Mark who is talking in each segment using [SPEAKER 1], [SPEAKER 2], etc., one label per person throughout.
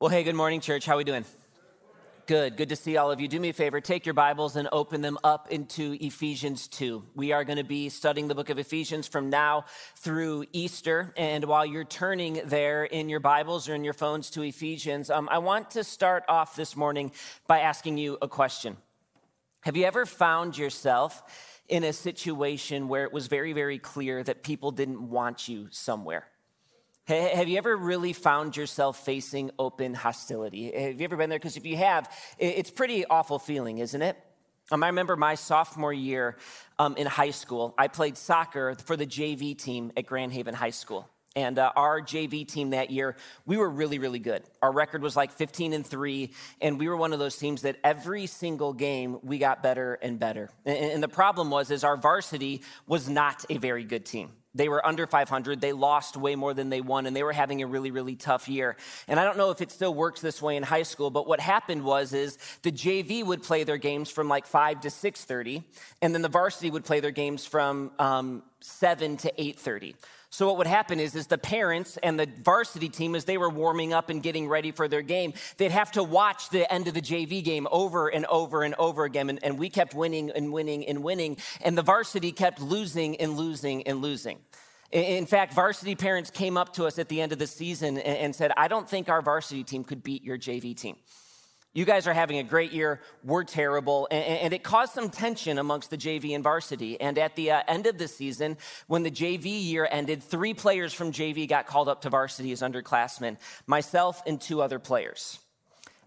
[SPEAKER 1] Well, hey, good morning, church. How are we doing? Good. Good to see all of you. Do me a favor, take your Bibles and open them up into Ephesians 2. We are going to be studying the book of Ephesians from now through Easter. And while you're turning there in your Bibles or in your phones to Ephesians, um, I want to start off this morning by asking you a question. Have you ever found yourself in a situation where it was very, very clear that people didn't want you somewhere? Have you ever really found yourself facing open hostility? Have you ever been there? Because if you have, it's pretty awful feeling, isn't it? Um, I remember my sophomore year um, in high school, I played soccer for the JV team at Grand Haven High School. And uh, our JV team that year, we were really, really good. Our record was like 15 and 3, and we were one of those teams that every single game we got better and better. And, and the problem was is our varsity was not a very good team. They were under 500. They lost way more than they won, and they were having a really, really tough year. And I don't know if it still works this way in high school, but what happened was is the JV would play their games from like 5 to 6.30, and then the varsity would play their games from um, 7 to 8.30. So what would happen is, is the parents and the varsity team, as they were warming up and getting ready for their game, they'd have to watch the end of the JV game over and over and over again. And, and we kept winning and winning and winning. And the varsity kept losing and losing and losing. In fact, varsity parents came up to us at the end of the season and said, I don't think our varsity team could beat your JV team. You guys are having a great year. We're terrible. And, it caused some tension amongst the JV and varsity. And at the uh, end of the season, when the JV year ended, three players from JV got called up to varsity as underclassmen myself and two other players.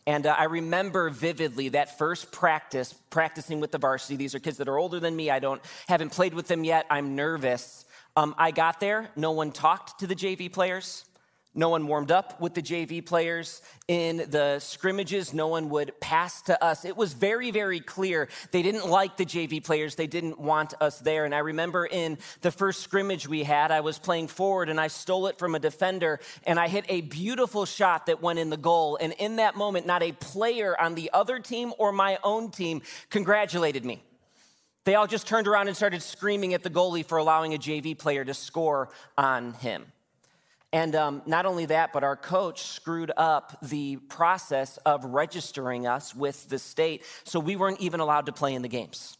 [SPEAKER 1] And uh, I remember vividly that first practice, practicing with the varsity. These are kids that are older than me. I don't haven't played with them yet. I'm nervous. Um, I got there. No one talked to the JV players. No one warmed up with the JV players. In the scrimmages, no one would pass to us. It was very, very clear they didn't like the JV players. They didn't want us there. And I remember in the first scrimmage we had, I was playing forward and I stole it from a defender and I hit a beautiful shot that went in the goal. And in that moment, not a player on the other team or my own team congratulated me. They all just turned around and started screaming at the goalie for allowing a JV player to score on him. And um, not only that, but our coach screwed up the process of registering us with the state, so we weren't even allowed to play in the games.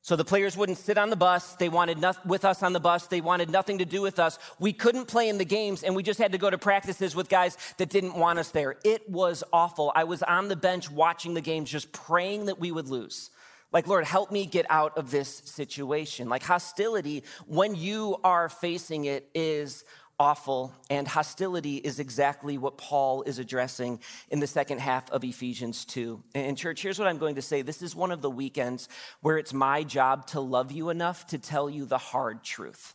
[SPEAKER 1] So the players wouldn't sit on the bus. They wanted nothing with us on the bus. They wanted nothing to do with us. We couldn't play in the games, and we just had to go to practices with guys that didn't want us there. It was awful. I was on the bench watching the games, just praying that we would lose. Like, Lord, help me get out of this situation. Like, hostility, when you are facing it, is awful, and hostility is exactly what Paul is addressing in the second half of Ephesians 2. And, church, here's what I'm going to say this is one of the weekends where it's my job to love you enough to tell you the hard truth.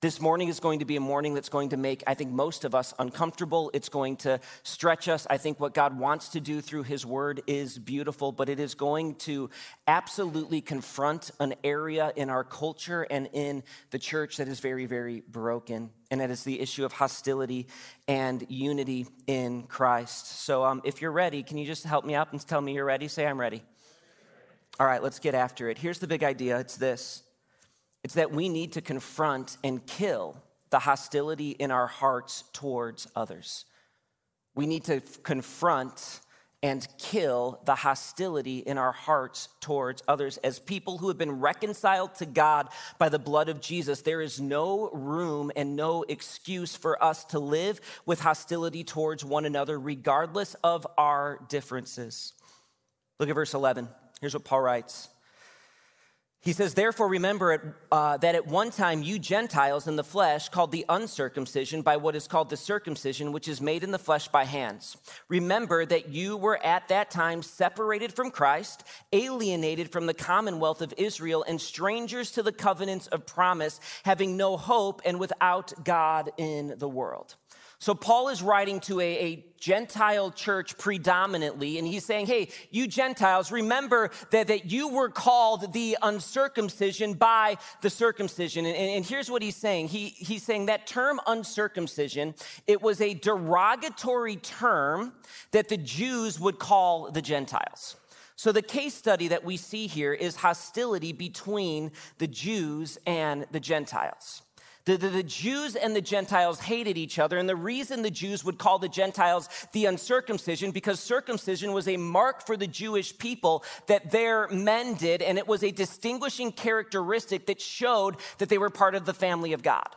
[SPEAKER 1] This morning is going to be a morning that's going to make, I think, most of us uncomfortable. It's going to stretch us. I think what God wants to do through His Word is beautiful, but it is going to absolutely confront an area in our culture and in the church that is very, very broken. And that is the issue of hostility and unity in Christ. So um, if you're ready, can you just help me up and tell me you're ready? Say, I'm ready. All right, let's get after it. Here's the big idea it's this it's that we need to confront and kill the hostility in our hearts towards others. We need to confront and kill the hostility in our hearts towards others. As people who have been reconciled to God by the blood of Jesus, there is no room and no excuse for us to live with hostility towards one another, regardless of our differences. Look at verse 11. Here's what Paul writes. He says, Therefore, remember it, uh, that at one time you Gentiles in the flesh, called the uncircumcision by what is called the circumcision, which is made in the flesh by hands. Remember that you were at that time separated from Christ, alienated from the commonwealth of Israel, and strangers to the covenants of promise, having no hope and without God in the world. So, Paul is writing to a, a, Gentile church predominantly, and he's saying, Hey, you Gentiles, remember that, that you were called the uncircumcision by the circumcision. And, and, and here's what he's saying he, He's saying that term uncircumcision, it was a derogatory term that the Jews would call the Gentiles. So, the case study that we see here is hostility between the Jews and the Gentiles. The, the, the, Jews and the Gentiles hated each other. And the reason the Jews would call the Gentiles the uncircumcision, because circumcision was a mark for the Jewish people that their men did. And it was a distinguishing characteristic that showed that they were part of the family of God.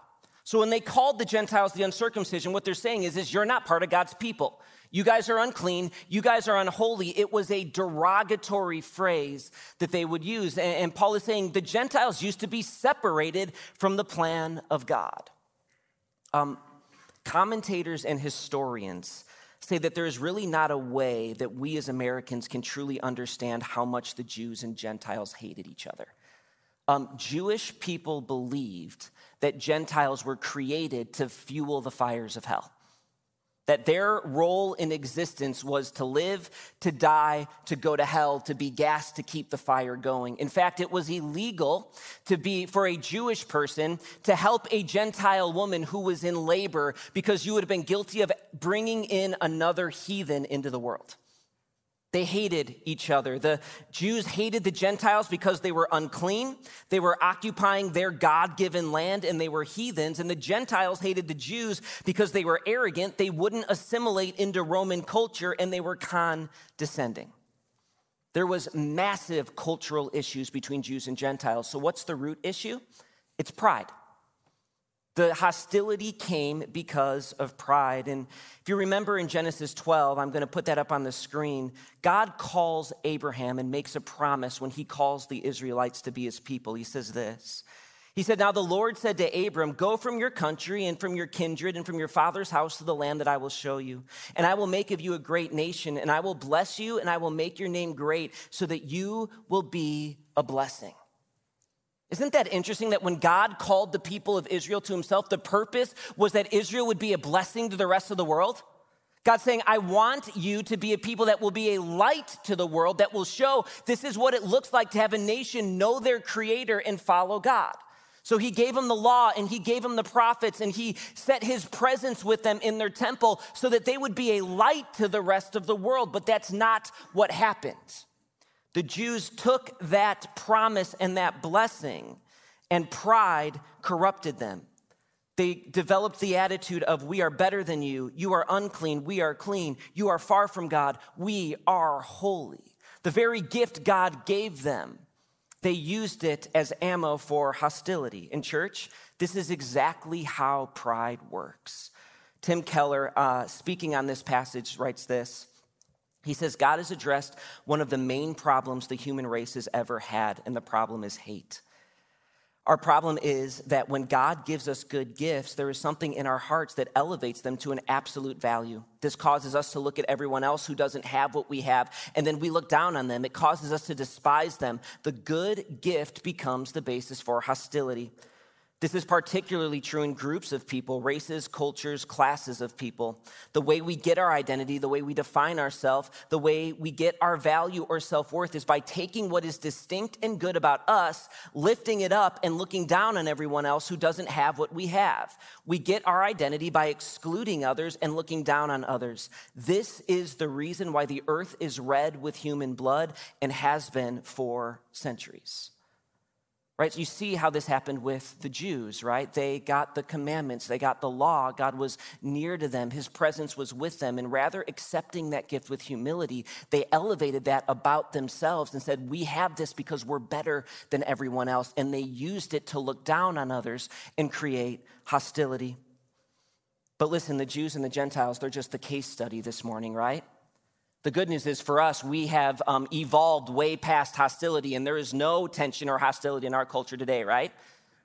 [SPEAKER 1] So when they called the Gentiles the uncircumcision, what they're saying is, is you're not part of God's people. You guys are unclean. You guys are unholy. It was a derogatory phrase that they would use. And, Paul is saying the Gentiles used to be separated from the plan of God. Um, commentators and historians say that there is really not a way that we as Americans can truly understand how much the Jews and Gentiles hated each other. Um, Jewish people believed that Gentiles were created to fuel the fires of hell that their role in existence was to live, to die, to go to hell, to be gas to keep the fire going. In fact, it was illegal to be for a Jewish person to help a Gentile woman who was in labor because you would have been guilty of bringing in another heathen into the world. They hated each other. The Jews hated the Gentiles because they were unclean. They were occupying their God given land and they were heathens. And the Gentiles hated the Jews because they were arrogant. They wouldn't assimilate into Roman culture and they were condescending. There was massive cultural issues between Jews and Gentiles. So what's the root issue? It's pride. The hostility came because of pride. And if you remember in Genesis 12, I'm going to put that up on the screen. God calls Abraham and makes a promise when he calls the Israelites to be his people. He says this He said, Now the Lord said to Abram, Go from your country and from your kindred and from your father's house to the land that I will show you. And I will make of you a great nation, and I will bless you, and I will make your name great, so that you will be a blessing. Isn't that interesting that when God called the people of Israel to himself, the purpose was that Israel would be a blessing to the rest of the world? God's saying, I want you to be a people that will be a light to the world, that will show this is what it looks like to have a nation know their creator and follow God. So he gave them the law and he gave them the prophets and he set his presence with them in their temple so that they would be a light to the rest of the world. But that's not what happens. The Jews took that promise and that blessing, and pride corrupted them. They developed the attitude of, We are better than you. You are unclean. We are clean. You are far from God. We are holy. The very gift God gave them, they used it as ammo for hostility. In church, this is exactly how pride works. Tim Keller, uh, speaking on this passage, writes this he says, God has addressed one of the main problems the human race has ever had, and the problem is hate. Our problem is that when God gives us good gifts, there is something in our hearts that elevates them to an absolute value. This causes us to look at everyone else who doesn't have what we have, and then we look down on them. It causes us to despise them. The good gift becomes the basis for hostility. This is particularly true in groups of people, races, cultures, classes of people. The way we get our identity, the way we define ourselves, the way we get our value or self worth is by taking what is distinct and good about us, lifting it up, and looking down on everyone else who doesn't have what we have. We get our identity by excluding others and looking down on others. This is the reason why the earth is red with human blood and has been for centuries right? So you see how this happened with the Jews, right? They got the commandments, they got the law. God was near to them, His presence was with them. And rather accepting that gift with humility, they elevated that about themselves and said, We have this because we're better than everyone else. And they used it to look down on others and create hostility. But listen, the Jews and the Gentiles, they're just the case study this morning, right? The good news is for us, we have um, evolved way past hostility, and there is no tension or hostility in our culture today, right?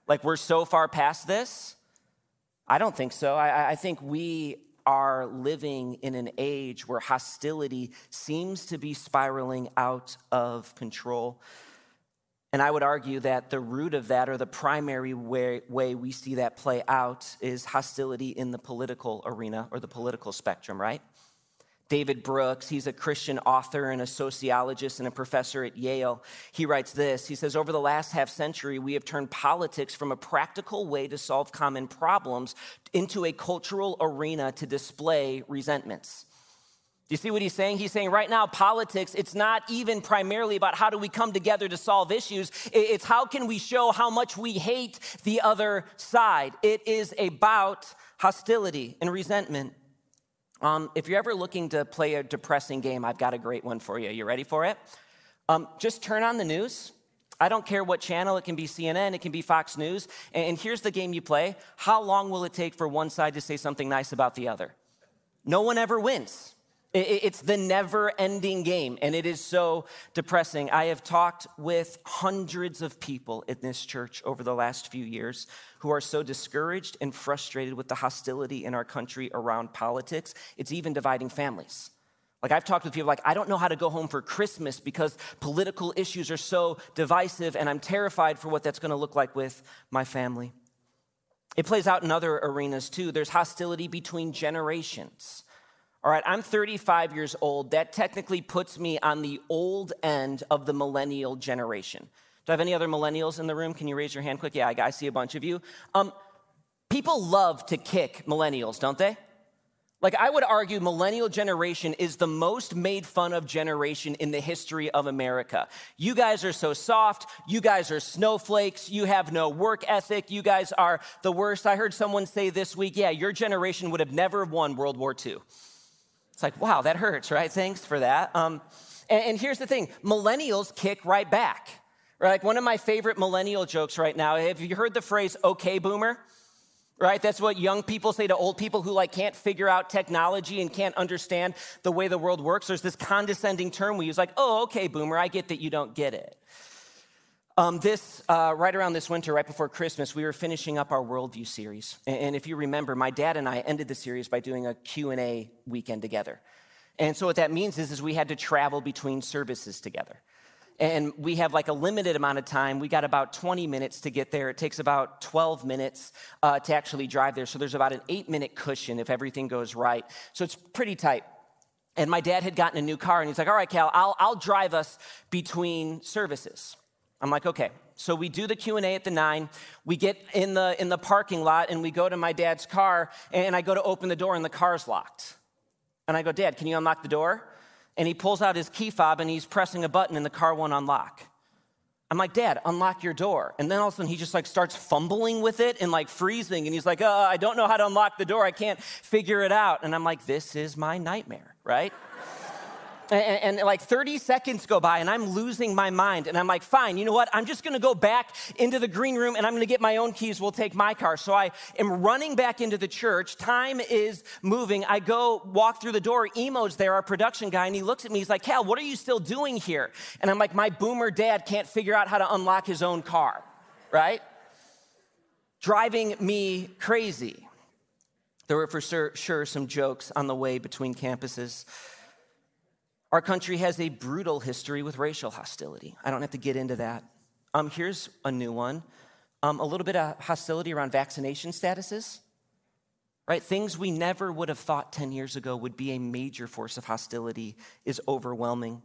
[SPEAKER 1] Like we're so far past this? I don't think so. I, I think we are living in an age where hostility seems to be spiraling out of control. And I would argue that the root of that, or the primary way, way, we see that play out, is hostility in the political arena or the political spectrum, right? David Brooks, he's a Christian author and a sociologist and a professor at Yale. He writes this He says, Over the last half century, we have turned politics from a practical way to solve common problems into a cultural arena to display resentments. Do you see what he's saying? He's saying right now, politics, it's not even primarily about how do we come together to solve issues. It's how can we show how much we hate the other side. It is about hostility and resentment. Um, if you're ever looking to play a depressing game, I've got a great one for you. You ready for it? Um, just turn on the news. I don't care what channel, it can be CNN, it can be Fox News. And here's the game you play. How long will it take for one side to say something nice about the other? No one ever wins. It's the never ending game, and it is so depressing. I have talked with hundreds of people in this church over the last few years who are so discouraged and frustrated with the hostility in our country around politics. It's even dividing families. Like, I've talked with people like, I don't know how to go home for Christmas because political issues are so divisive, and I'm terrified for what that's gonna look like with my family. It plays out in other arenas too. There's hostility between generations. All right, I'm 35 years old. That technically puts me on the old end of the millennial generation. Do I have any other millennials in the room? Can you raise your hand quick? Yeah, I see a bunch of you. Um, people love to kick millennials, don't they? Like, I would argue millennial generation is the most made fun of generation in the history of America. You guys are so soft. You guys are snowflakes. You have no work ethic. You guys are the worst. I heard someone say this week, yeah, your generation would have never won World War II. It's like, wow, that hurts, right? Thanks for that. Um, and, and here's the thing millennials kick right back. Right? Like one of my favorite millennial jokes right now. Have you heard the phrase "okay, boomer"? Right? That's what young people say to old people who like can't figure out technology and can't understand the way the world works. There's this condescending term we use, like, "Oh, okay, boomer. I get that you don't get it." Um, this uh, right around this winter, right before Christmas, we were finishing up our worldview series, and, if you remember, my dad and I ended the series by doing a Q and A weekend together. And so what that means is, is we had to travel between services together, and we have like a limited amount of time. We got about 20 minutes to get there. It takes about 12 minutes uh, to actually drive there, so there's about an eight-minute cushion if everything goes right. So it's pretty tight. And my dad had gotten a new car, and he's like, "All right, Cal, I'll, I'll drive us between services." I'm like, okay. So we do the Q&A at the 9. We get in the in the parking lot and we go to my dad's car and I go to open the door and the car's locked. And I go, "Dad, can you unlock the door?" And he pulls out his key fob and he's pressing a button and the car won't unlock. I'm like, Dad, unlock your door. And then all of a sudden he just like starts fumbling with it and like freezing. And he's like, uh, I don't know how to unlock the door. I can't figure it out. And I'm like, this is my nightmare, right? And, and, like 30 seconds go by and I'm losing my mind. And I'm like, fine, you know what? I'm just gonna go back into the green room and I'm gonna get my own keys. We'll take my car. So I am running back into the church. Time is moving. I go walk through the door. Emo's there, our production guy, and he looks at me. He's like, Cal, what are you still doing here? And I'm like, my boomer dad can't figure out how to unlock his own car, right? Driving me crazy. There were for sure some jokes on the way between campuses. Our country has a brutal history with racial hostility. I don't have to get into that. Um, here's a new one um, a little bit of hostility around vaccination statuses. Right? Things we never would have thought 10 years ago would be a major force of hostility is overwhelming.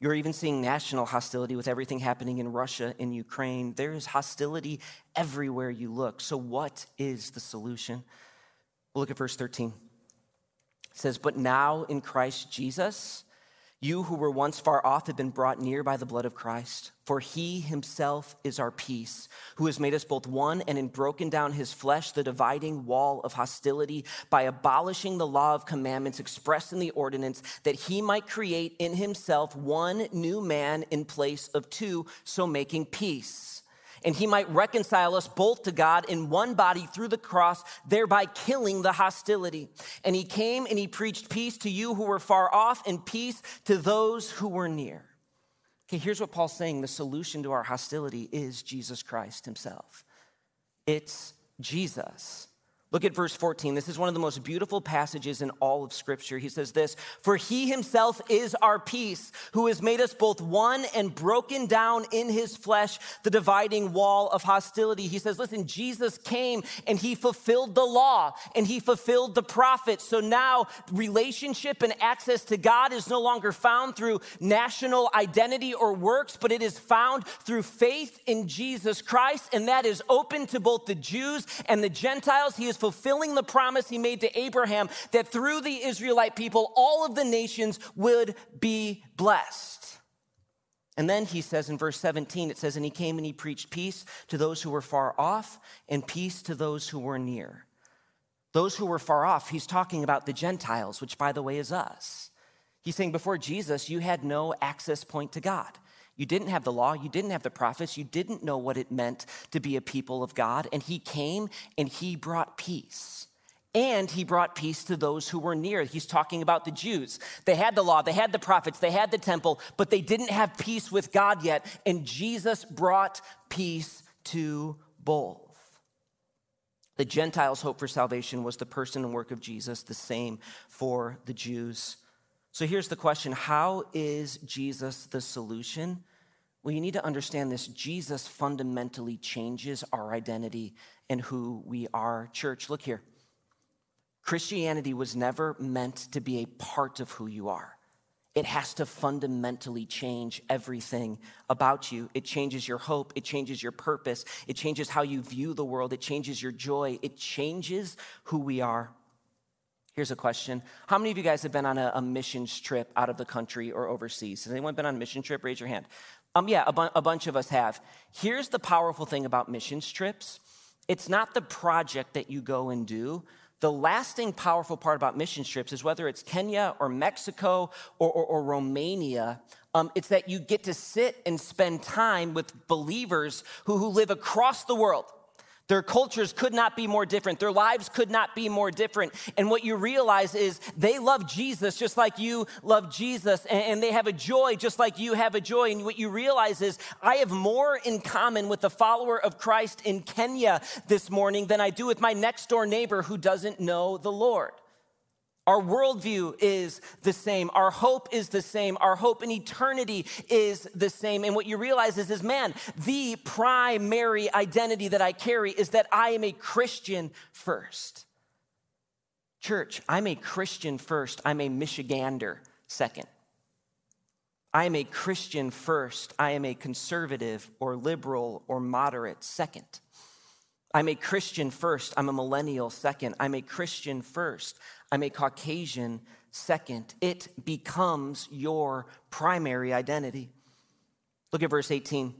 [SPEAKER 1] You're even seeing national hostility with everything happening in Russia, in Ukraine. There is hostility everywhere you look. So, what is the solution? We'll look at verse 13. It says, But now in Christ Jesus, you who were once far off have been brought near by the blood of Christ. For he himself is our peace, who has made us both one and in broken down his flesh the dividing wall of hostility by abolishing the law of commandments expressed in the ordinance, that he might create in himself one new man in place of two, so making peace and he might reconcile us both to God in one body through the cross, thereby killing the hostility. And he came and he preached peace to you who were far off and peace to those who were near. Okay, here's what Paul's saying the solution to our hostility is Jesus Christ himself. It's Jesus. Look at verse 14. This is one of the most beautiful passages in all of Scripture. He says this For he himself is our peace, who has made us both one and broken down in his flesh the dividing wall of hostility. He says, Listen, Jesus came and he fulfilled the law and he fulfilled the prophets. So now relationship and access to God is no longer found through national identity or works, but it is found through faith in Jesus Christ. And that is open to both the Jews and the Gentiles. He is fulfilling the promise he made to Abraham that through the Israelite people, all of the nations would be blessed. And then he says in verse 17, it says, And he came and he preached peace to those who were far off and peace to those who were near. Those who were far off, he's talking about the Gentiles, which by the way is us. He's saying before Jesus, you had no access point to God. You didn't have the law, you didn't have the prophets, you didn't know what it meant to be a people of God. And he came and he brought peace. And he brought peace to those who were near. He's talking about the Jews. They had the law, they had the prophets, they had the temple, but they didn't have peace with God yet. And Jesus brought peace to both. The Gentiles' hope for salvation was the person and work of Jesus, the same for the Jews. So here's the question How is Jesus the solution? Well, you need to understand this. Jesus fundamentally changes our identity and who we are. Church, look here. Christianity was never meant to be a part of who you are. It has to fundamentally change everything about you. It changes your hope. It changes your purpose. It changes how you view the world. It changes your joy. It changes who we are. Here's a question How many of you guys have been on a, a missions trip out of the country or overseas? Has anyone been on a mission trip? Raise your hand. Um, yeah, a, bu- a bunch of us have. Here's the powerful thing about missions trips it's not the project that you go and do. The lasting powerful part about mission trips is whether it's Kenya or Mexico or, or, or Romania, um, it's that you get to sit and spend time with believers who, who live across the world. Their cultures could not be more different. Their lives could not be more different. And what you realize is they love Jesus just like you love Jesus, and they have a joy just like you have a joy. And what you realize is I have more in common with the follower of Christ in Kenya this morning than I do with my next door neighbor who doesn't know the Lord. Our worldview is the same. Our hope is the same. Our hope in eternity is the same. And what you realize is, is man, the primary identity that I carry is that I am a Christian first. Church, I'm a Christian first. I'm a Michigander second. I am a Christian first. I am a conservative or liberal or moderate second. I'm a Christian first. I'm a millennial second. I'm a Christian first. I'm a Caucasian second. It becomes your primary identity. Look at verse 18.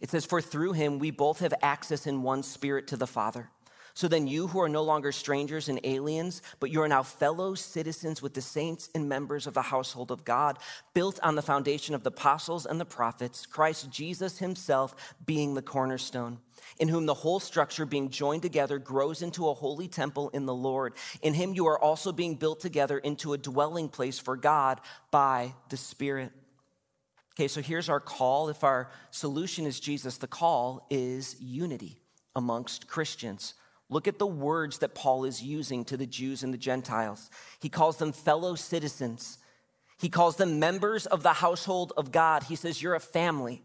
[SPEAKER 1] It says, For through him we both have access in one spirit to the Father. So then, you who are no longer strangers and aliens, but you are now fellow citizens with the saints and members of the household of God, built on the foundation of the apostles and the prophets, Christ Jesus himself being the cornerstone, in whom the whole structure being joined together grows into a holy temple in the Lord. In him you are also being built together into a dwelling place for God by the Spirit. Okay, so here's our call. If our solution is Jesus, the call is unity amongst Christians. Look at the words that Paul is using to the Jews and the Gentiles. He calls them fellow citizens, he calls them members of the household of God. He says, You're a family.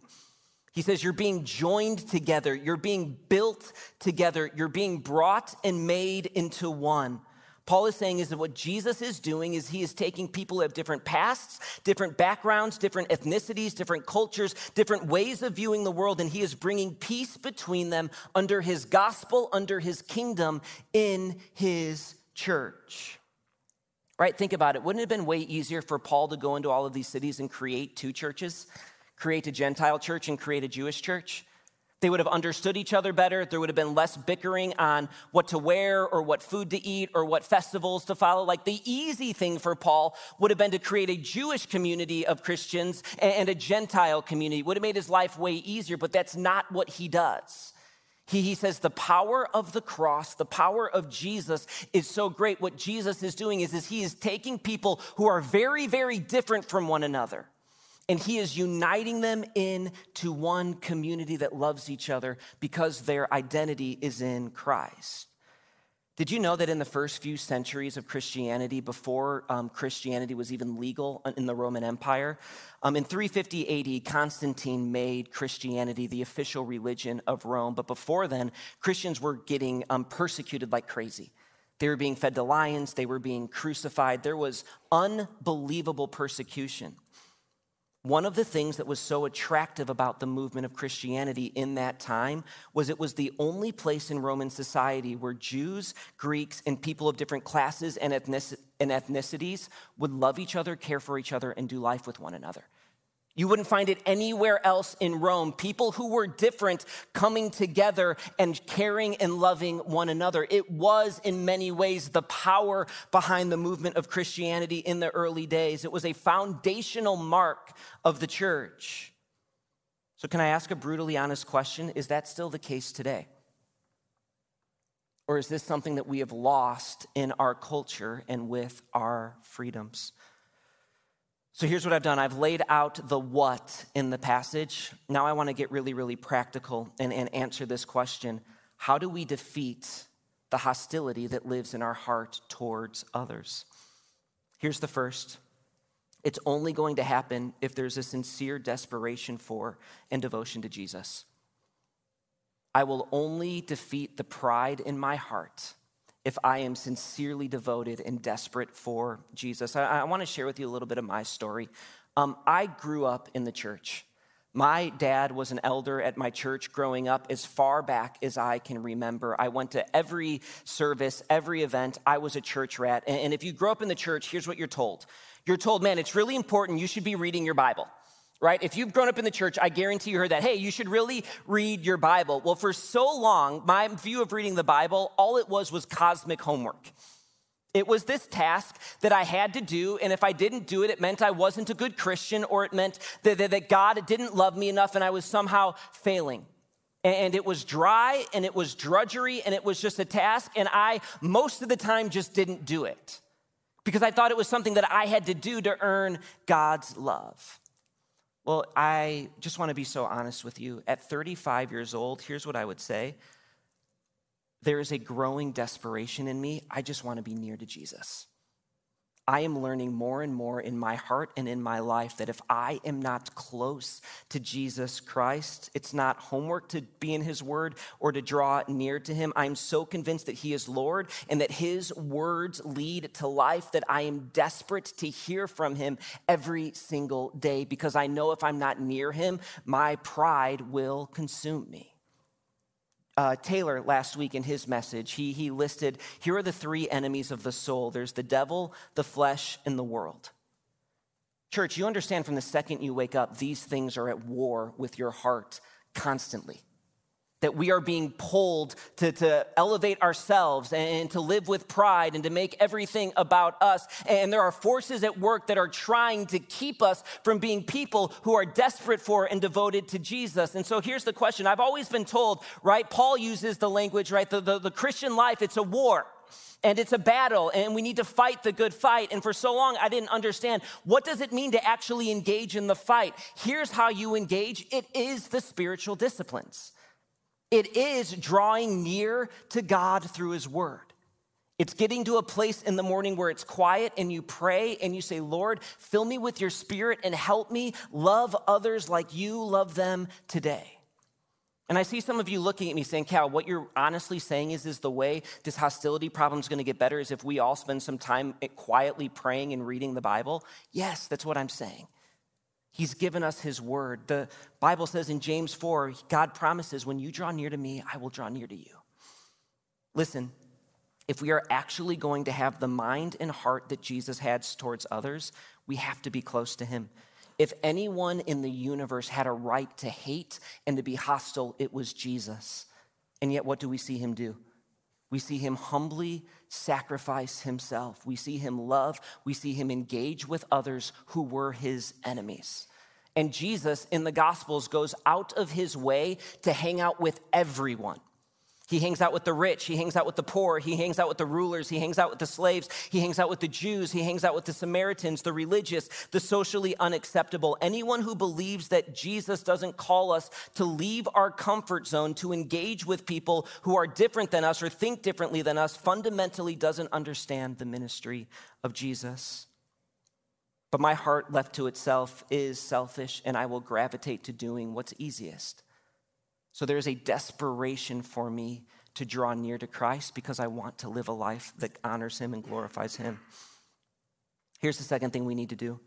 [SPEAKER 1] He says, You're being joined together, you're being built together, you're being brought and made into one. Paul is saying is that what Jesus is doing is he is taking people who have different pasts, different backgrounds, different ethnicities, different cultures, different ways of viewing the world, and he is bringing peace between them under his gospel, under his kingdom, in his church. Right? Think about it. Wouldn't it have been way easier for Paul to go into all of these cities and create two churches? Create a Gentile church and create a Jewish church? They would have understood each other better. There would have been less bickering on what to wear or what food to eat or what festivals to follow. Like the easy thing for Paul would have been to create a Jewish community of Christians and a Gentile community. Would have made his life way easier, but that's not what he does. He, he says the power of the cross, the power of Jesus is so great. What Jesus is doing is, is he is taking people who are very, very different from one another and he is uniting them into one community that loves each other because their identity is in Christ. Did you know that in the first few centuries of Christianity, before um, Christianity was even legal in the Roman Empire, um, in 350 AD, Constantine made Christianity the official religion of Rome. But before then, Christians were getting um, persecuted like crazy. They were being fed to lions, they were being crucified. There was unbelievable persecution. One of the things that was so attractive about the movement of Christianity in that time was it was the only place in Roman society where Jews, Greeks, and people of different classes and, ethnicities would love each other, care for each other, and do life with one another. You wouldn't find it anywhere else in Rome. People who were different coming together and caring and loving one another. It was, in many ways, the power behind the movement of Christianity in the early days. It was a foundational mark of the church. So, can I ask a brutally honest question? Is that still the case today? Or is this something that we have lost in our culture and with our freedoms? So here's what I've done I've laid out the what in the passage. Now I want to get really, really practical and, and answer this question How do we defeat the hostility that lives in our heart towards others? Here's the first it's only going to happen if there's a sincere desperation for and devotion to Jesus. I will only defeat the pride in my heart if I am sincerely devoted and desperate for Jesus. I, I want to share with you a little bit of my story. Um, I grew up in the church. My dad was an elder at my church growing up as far back as I can remember. I went to every service, every event. I was a church rat. And if you grow up in the church, here's what you're told you're told, man, it's really important. You should be reading your Bible right? If you've grown up in the church, I guarantee you heard that, hey, you should really read your Bible. Well, for so long, my view of reading the Bible, all it was was cosmic homework. It was this task that I had to do, and if I didn't do it, it meant I wasn't a good Christian, or it meant that, that, that God didn't love me enough and I was somehow failing. And it was dry and it was drudgery and it was just a task, and I, most of the time, just didn't do it because I thought it was something that I had to do to earn God's love. Well, I just want to be so honest with you. At 35 years old, here's what I would say there is a growing desperation in me. I just want to be near to Jesus. I am learning more and more in my heart and in my life that if I am not close to Jesus Christ, it's not homework to be in His Word or to draw near to Him. I'm so convinced that He is Lord and that His words lead to life that I am desperate to hear from Him every single day because I know if I'm not near Him, my pride will consume me uh, Taylor last week in his message, he, he listed here are the three enemies of the soul. There's the devil, the flesh, and the world. Church, you understand from the second you wake up, these things are at war with your heart constantly that we are being pulled to, to elevate ourselves and to live with pride and to make everything about us. And there are forces at work that are trying to keep us from being people who are desperate for and devoted to Jesus. And so here's the question I've always been told, right? Paul uses the language, right? The, the, the Christian life, it's a war and it's a battle and we need to fight the good fight and for so long i didn't understand what does it mean to actually engage in the fight here's how you engage it is the spiritual disciplines it is drawing near to God through His Word. It's getting to a place in the morning where it's quiet and you pray and you say, Lord, fill me with your spirit and help me love others like you love them today. And I see some of you looking at me saying, Cal, what you're honestly saying is, is the way this hostility problem is going to get better is if we all spend some time quietly praying and reading the Bible. Yes, that's what I'm saying. He's given us his word. The Bible says in James 4, God promises, when you draw near to me, I will draw near to you. Listen, if we are actually going to have the mind and heart that Jesus had towards others, we have to be close to him. If anyone in the universe had a right to hate and to be hostile, it was Jesus. And yet, what do we see him do? We see him humbly sacrifice himself. We see him love. We see him engage with others who were his enemies. And Jesus in the Gospels goes out of his way to hang out with everyone. He hangs out with the rich. He hangs out with the poor. He hangs out with the rulers. He hangs out with the slaves. He hangs out with the Jews. He hangs out with the Samaritans, the religious, the socially unacceptable. Anyone who believes that Jesus doesn't call us to leave our comfort zone to engage with people who are different than us or think differently than us fundamentally doesn't understand the ministry of Jesus. But my heart left to itself is selfish, and I will gravitate to doing what's easiest. So there's a desperation for me to draw near to Christ because I want to live a life that honors Him and glorifies Him. Here's the second thing we need to do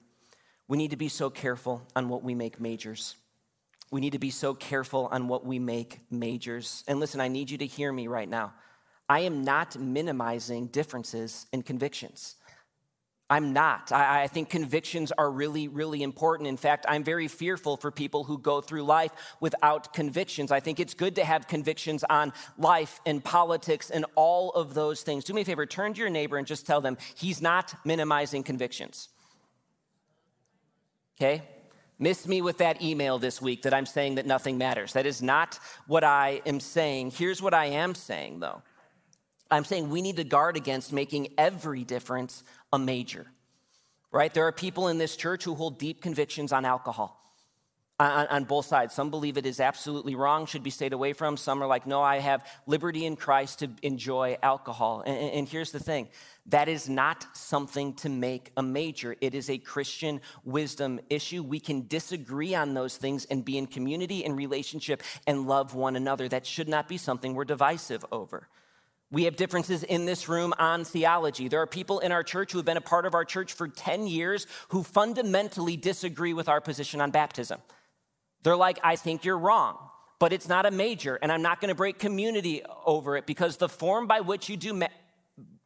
[SPEAKER 1] We need to be so careful on what we make majors. We need to be so careful on what we make majors. And listen, I need you to hear me right now. I am not minimizing differences in convictions. I'm not. I, I, think convictions are really, really important. In fact, I'm very fearful for people who go through life without convictions. I think it's good to have convictions on life and politics and all of those things. Do me a favor, turn to your neighbor and just tell them he's not minimizing convictions. Okay? Miss me with that email this week that I'm saying that nothing matters. That is not what I am saying. Here's what I am saying, though I'm saying we need to guard against making every difference a major, right? There are people in this church who hold deep convictions on alcohol. On, on, both sides. Some believe it is absolutely wrong, should be stayed away from. Some are like, no, I have liberty in Christ to enjoy alcohol. And, and here's the thing that is not something to make a major. It is a Christian wisdom issue. We can disagree on those things and be in community and relationship and love one another. That should not be something we're divisive over. We have differences in this room on theology. There are people in our church who have been a part of our church for 10 years who fundamentally disagree with our position on baptism. They're like, I think you're wrong, but it's not a major, and I'm not going to break community over it because the form by which you do ma-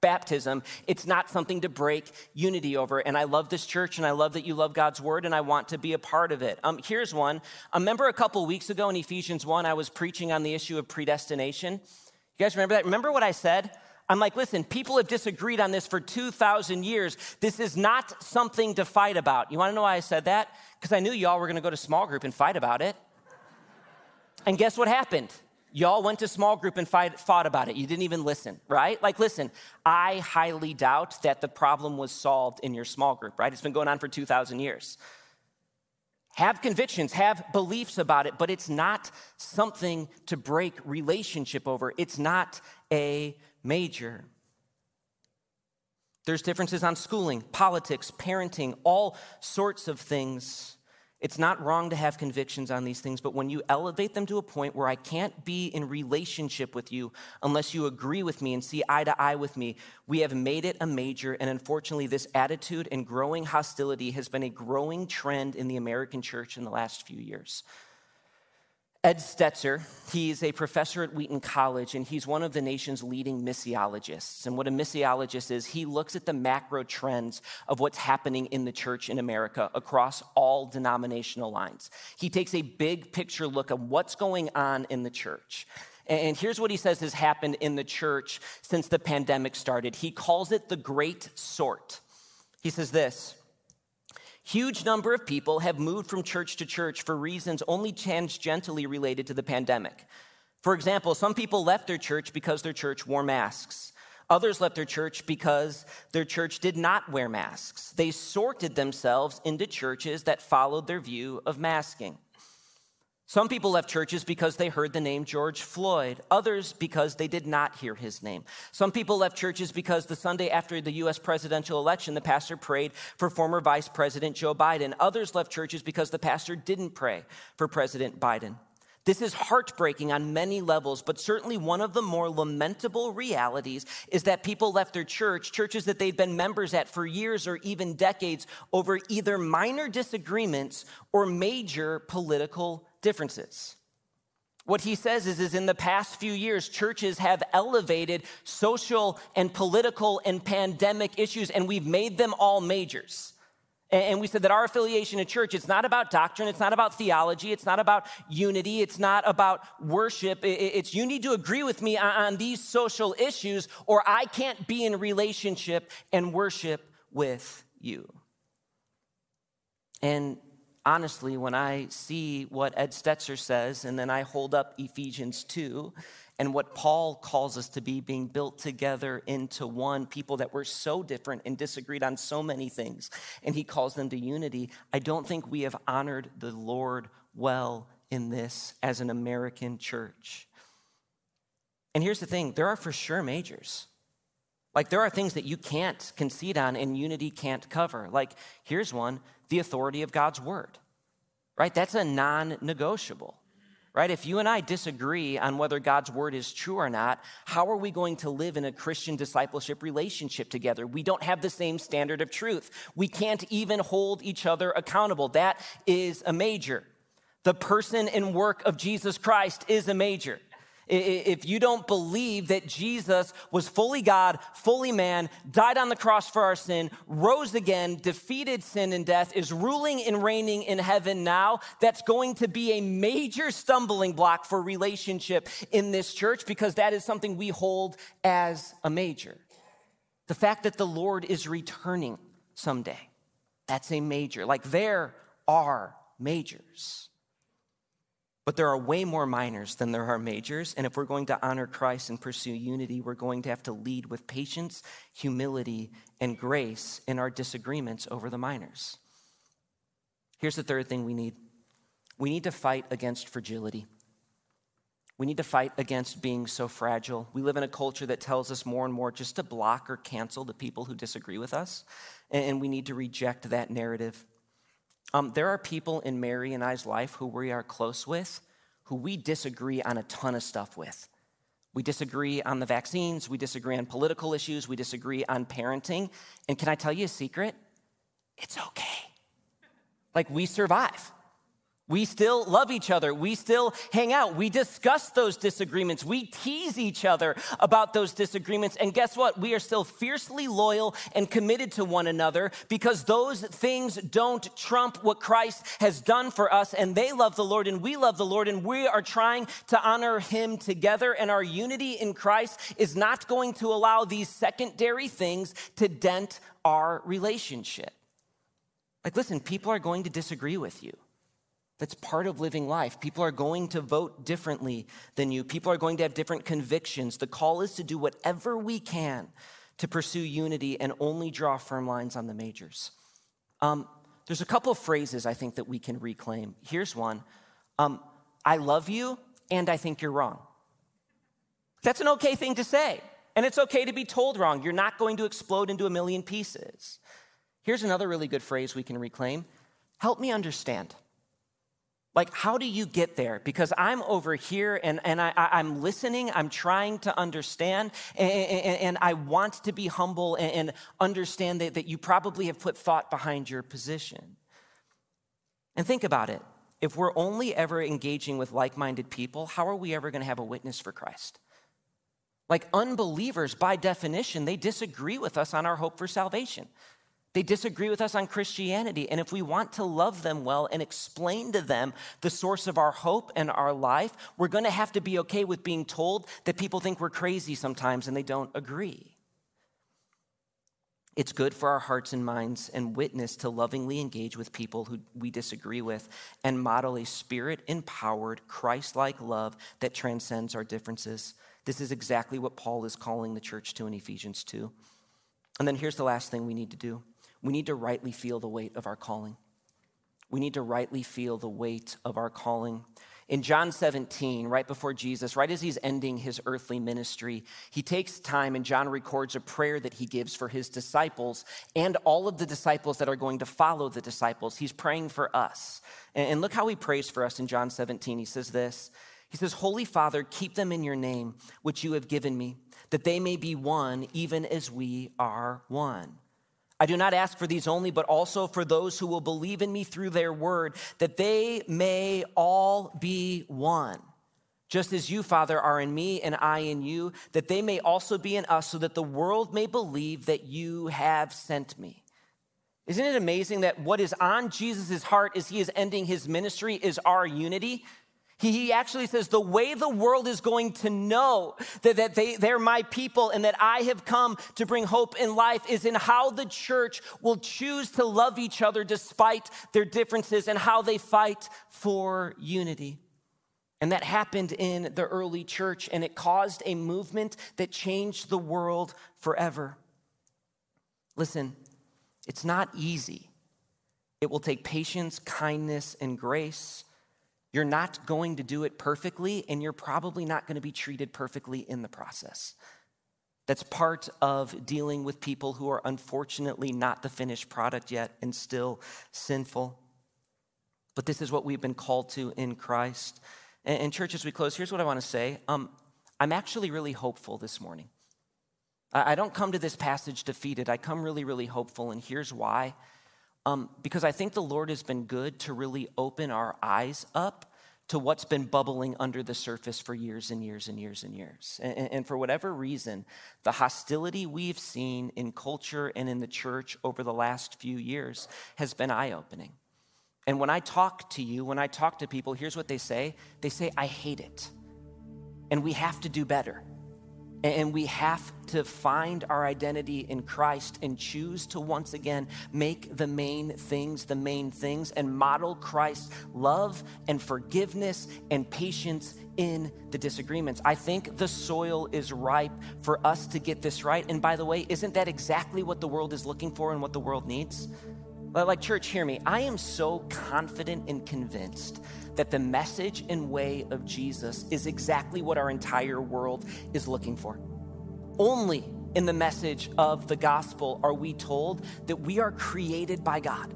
[SPEAKER 1] baptism, it's not something to break unity over. And I love this church, and I love that you love God's word, and I want to be a part of it. Um, here's one. I remember a couple weeks ago in Ephesians 1, I was preaching on the issue of predestination. You guys remember that? Remember what I said? I'm like, listen, people have disagreed on this for 2,000 years. This is not something to fight about. You wanna know why I said that? Because I knew y'all were gonna go to small group and fight about it. And guess what happened? Y'all went to small group and fight, fought about it. You didn't even listen, right? Like, listen, I highly doubt that the problem was solved in your small group, right? It's been going on for 2,000 years have convictions, have beliefs about it, but it's not something to break relationship over. It's not a major. There's differences on schooling, politics, parenting, all sorts of things. It's not wrong to have convictions on these things, but when you elevate them to a point where I can't be in relationship with you unless you agree with me and see eye to eye with me, we have made it a major. And unfortunately, this attitude and growing hostility has been a growing trend in the American church in the last few years. Ed Stetzer, he's a professor at Wheaton College, and he's one of the nation's leading missiologists. And what a missiologist is, he looks at the macro trends of what's happening in the church in America across all denominational lines. He takes a big picture look at what's going on in the church. And here's what he says has happened in the church since the pandemic started. He calls it the great sort. He says this Huge number of people have moved from church to church for reasons only tangentially related to the pandemic. For example, some people left their church because their church wore masks. Others left their church because their church did not wear masks. They sorted themselves into churches that followed their view of masking. Some people left churches because they heard the name George Floyd, others because they did not hear his name. Some people left churches because the Sunday after the US presidential election, the pastor prayed for former Vice President Joe Biden. Others left churches because the pastor didn't pray for President Biden. This is heartbreaking on many levels, but certainly one of the more lamentable realities is that people left their church, churches that they'd been members at for years or even decades, over either minor disagreements or major political differences. What he says is, is in the past few years, churches have elevated social and political and pandemic issues, and we've made them all majors. And we said that our affiliation to church, it's not about doctrine, it's not about theology, it's not about unity, it's not about worship. It's you need to agree with me on these social issues, or I can't be in relationship and worship with you. And honestly, when I see what Ed Stetzer says, and then I hold up Ephesians 2 and what Paul calls us to be, being built together into one, people that were so different and disagreed on so many things, and he calls them to unity, I don't think we have honored the Lord well in this as an American church. And here's the thing there are for sure majors. Like, there are things that you can't concede on and unity can't cover. Like, here's one the authority of God's word, right? That's a non negotiable. right? If you and I disagree on whether God's word is true or not, how are we going to live in a Christian discipleship relationship together? We don't have the same standard of truth. We can't even hold each other accountable. That is a major. The person and work of Jesus Christ is a major. If you don't believe that Jesus was fully God, fully man, died on the cross for our sin, rose again, defeated sin and death, is ruling and reigning in heaven now, that's going to be a major stumbling block for relationship in this church because that is something we hold as a major. The fact that the Lord is returning someday, that's a major. Like there are majors. But there are way more minors than there are majors. And if we're going to honor Christ and pursue unity, we're going to have to lead with patience, humility, and grace in our disagreements over the minors. Here's the third thing we need we need to fight against fragility. We need to fight against being so fragile. We live in a culture that tells us more and more just to block or cancel the people who disagree with us, and we need to reject that narrative. Um, there are people in Mary and I's life who we are close with who we disagree on a ton of stuff with. We disagree on the vaccines, we disagree on political issues, we disagree on parenting. And can I tell you a secret? It's okay. Like we survive. We still love each other. We still hang out. We discuss those disagreements. We tease each other about those disagreements. And guess what? We are still fiercely loyal and committed to one another because those things don't trump what Christ has done for us. And they love the Lord and we love the Lord and we are trying to honor him together. And our unity in Christ is not going to allow these secondary things to dent our relationship. Like, listen, people are going to disagree with you. That's part of living life. People are going to vote differently than you. People are going to have different convictions. The call is to do whatever we can to pursue unity and only draw firm lines on the majors. Um, there's a couple of phrases I think that we can reclaim. Here's one um, I love you, and I think you're wrong. That's an okay thing to say. And it's okay to be told wrong. You're not going to explode into a million pieces. Here's another really good phrase we can reclaim help me understand. Like, how do you get there? Because I'm over here and, and I, am listening, I'm trying to understand, and, and, and I want to be humble and, and understand that, that you probably have put thought behind your position. And think about it if we're only ever engaging with like minded people, how are we ever going to have a witness for Christ? Like unbelievers, by definition, they disagree with us on our hope for salvation. They disagree with us on Christianity. And if we want to love them well and explain to them the source of our hope and our life, we're going to have to be okay with being told that people think we're crazy sometimes and they don't agree. It's good for our hearts and minds and witness to lovingly engage with people who we disagree with and model a spirit empowered, Christ like love that transcends our differences. This is exactly what Paul is calling the church to in Ephesians 2. And then here's the last thing we need to do we need to rightly feel the weight of our calling. We need to rightly feel the weight of our calling. In John 17, right before Jesus, right as he's ending his earthly ministry, he takes time and John records a prayer that he gives for his disciples and all of the disciples that are going to follow the disciples. He's praying for us. And look how he prays for us in John 17. He says this He says, Holy Father, keep them in your name, which you have given me, that they may be one, even as we are one. I do not ask for these only, but also for those who will believe in me through their word, that they may all be one. Just as you, Father, are in me and I in you, that they may also be in us, so that the world may believe that you have sent me. Isn't it amazing that what is on Jesus' heart as he is ending his ministry is our unity? He actually says, The way the world is going to know that, that they, they're my people and that I have come to bring hope in life is in how the church will choose to love each other despite their differences and how they fight for unity. And that happened in the early church, and it caused a movement that changed the world forever. Listen, it's not easy. It will take patience, kindness, and grace. You're not going to do it perfectly, and you're probably not going to be treated perfectly in the process. That's part of dealing with people who are unfortunately not the finished product yet and still sinful. But this is what we've been called to in Christ. And, and, church, as we close, here's what I want to say. Um, I'm actually really hopeful this morning. I, I, don't come to this passage defeated. I come really, really hopeful, and here's why. Um, because I think the Lord has been good to really open our eyes up to what's been bubbling under the surface for years and years and years and years. And, and, for whatever reason, the hostility we've seen in culture and in the church over the last few years has been eye opening. And when I talk to you, when I talk to people, here's what they say they say, I hate it. And we have to do better. And we have to find our identity in Christ and choose to once again make the main things the main things and model Christ's love and forgiveness and patience in the disagreements. I think the soil is ripe for us to get this right. And by the way, isn't that exactly what the world is looking for and what the world needs? Like, church, hear me. I am so confident and convinced that the message and way of Jesus is exactly what our entire world is looking for. Only in the message of the gospel are we told that we are created by God,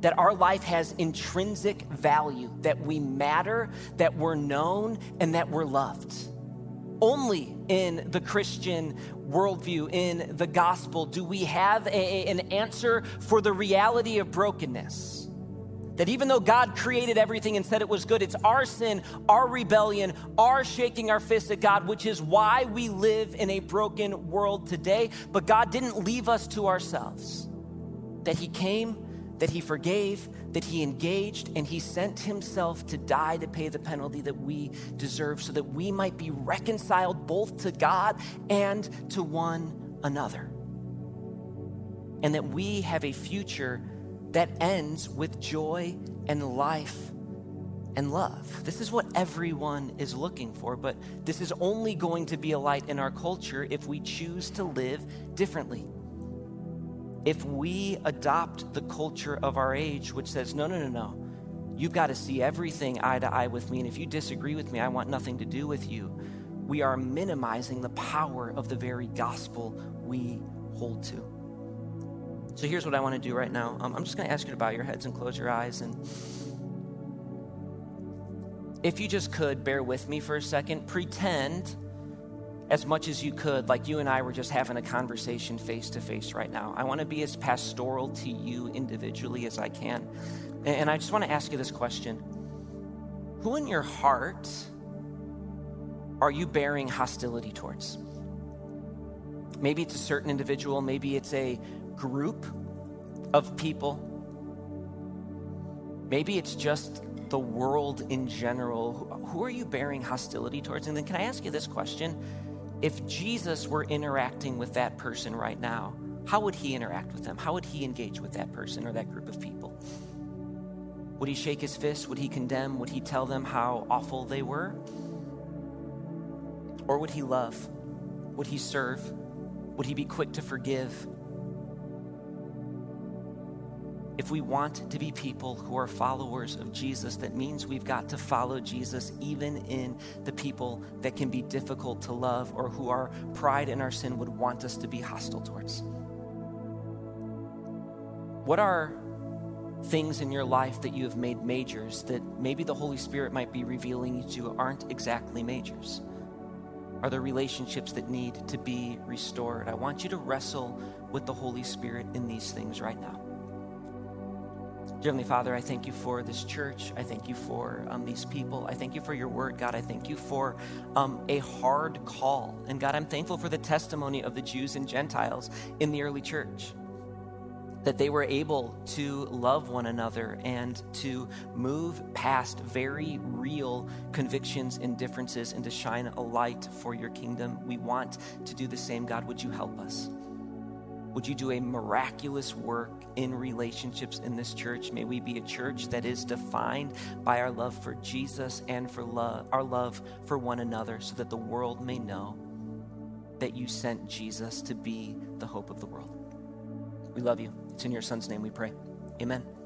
[SPEAKER 1] that our life has intrinsic value, that we matter, that we're known, and that we're loved. Only in the Christian worldview, in the gospel, do we have a, an answer for the reality of brokenness that even though God created everything and said it was good, it's our sin, our rebellion, our shaking our fists at God, which is why we live in a broken world today. But God didn't leave us to ourselves. That He came, that He forgave, that He engaged, and He sent Himself to die to pay the penalty that we deserve so that we might be reconciled both to God and to one another. And that we have a future that ends with joy and life and love. This is what everyone is looking for, but this is only going to be a light in our culture if we choose to live differently. If we adopt the culture of our age, which says, no, no, no, no, you've got to see everything eye to eye with me, and if you disagree with me, I want nothing to do with you, we are minimizing the power of the very gospel we hold to. So here's what I want to do right now. Um, I'm just going to ask you to bow your heads and close your eyes. And if you just could bear with me for a second, pretend as much as you could, like you and I were just having a conversation face to face right now. I want to be as pastoral to you individually as I can. And I just want to ask you this question Who in your heart are you bearing hostility towards? Maybe it's a certain individual, maybe it's a group of people. Maybe it's just the world in general. Who are you bearing hostility towards? And then, can I ask you this question? If Jesus were interacting with that person right now, how would he interact with them? How would he engage with that person or that group of people? Would he shake his fist? Would he condemn? Would he tell them how awful they were? Or would he love? Would he serve? Would he be quick to forgive? If we want to be people who are followers of Jesus, that means we've got to follow Jesus even in the people that can be difficult to love or who our pride and our sin would want us to be hostile towards. What are things in your life that you have made majors that maybe the Holy Spirit might be revealing to you to aren't exactly majors? Are there relationships that need to be restored? I want you to wrestle with the Holy Spirit in these things right now. Heavenly Father, I thank you for this church. I thank you for um, these people. I thank you for your word, God. I thank you for um, a hard call. And God, I'm thankful for the testimony of the Jews and Gentiles in the early church that they were able to love one another and to move past very real convictions and differences and to shine a light for your kingdom. We want to do the same, God. Would you help us? Would you do a miraculous work in relationships in this church? May we be a church that is defined by our love for Jesus and for love, our love for one another, so that the world may know that you sent Jesus to be the hope of the world. We love you. It's in your son's name we pray. Amen.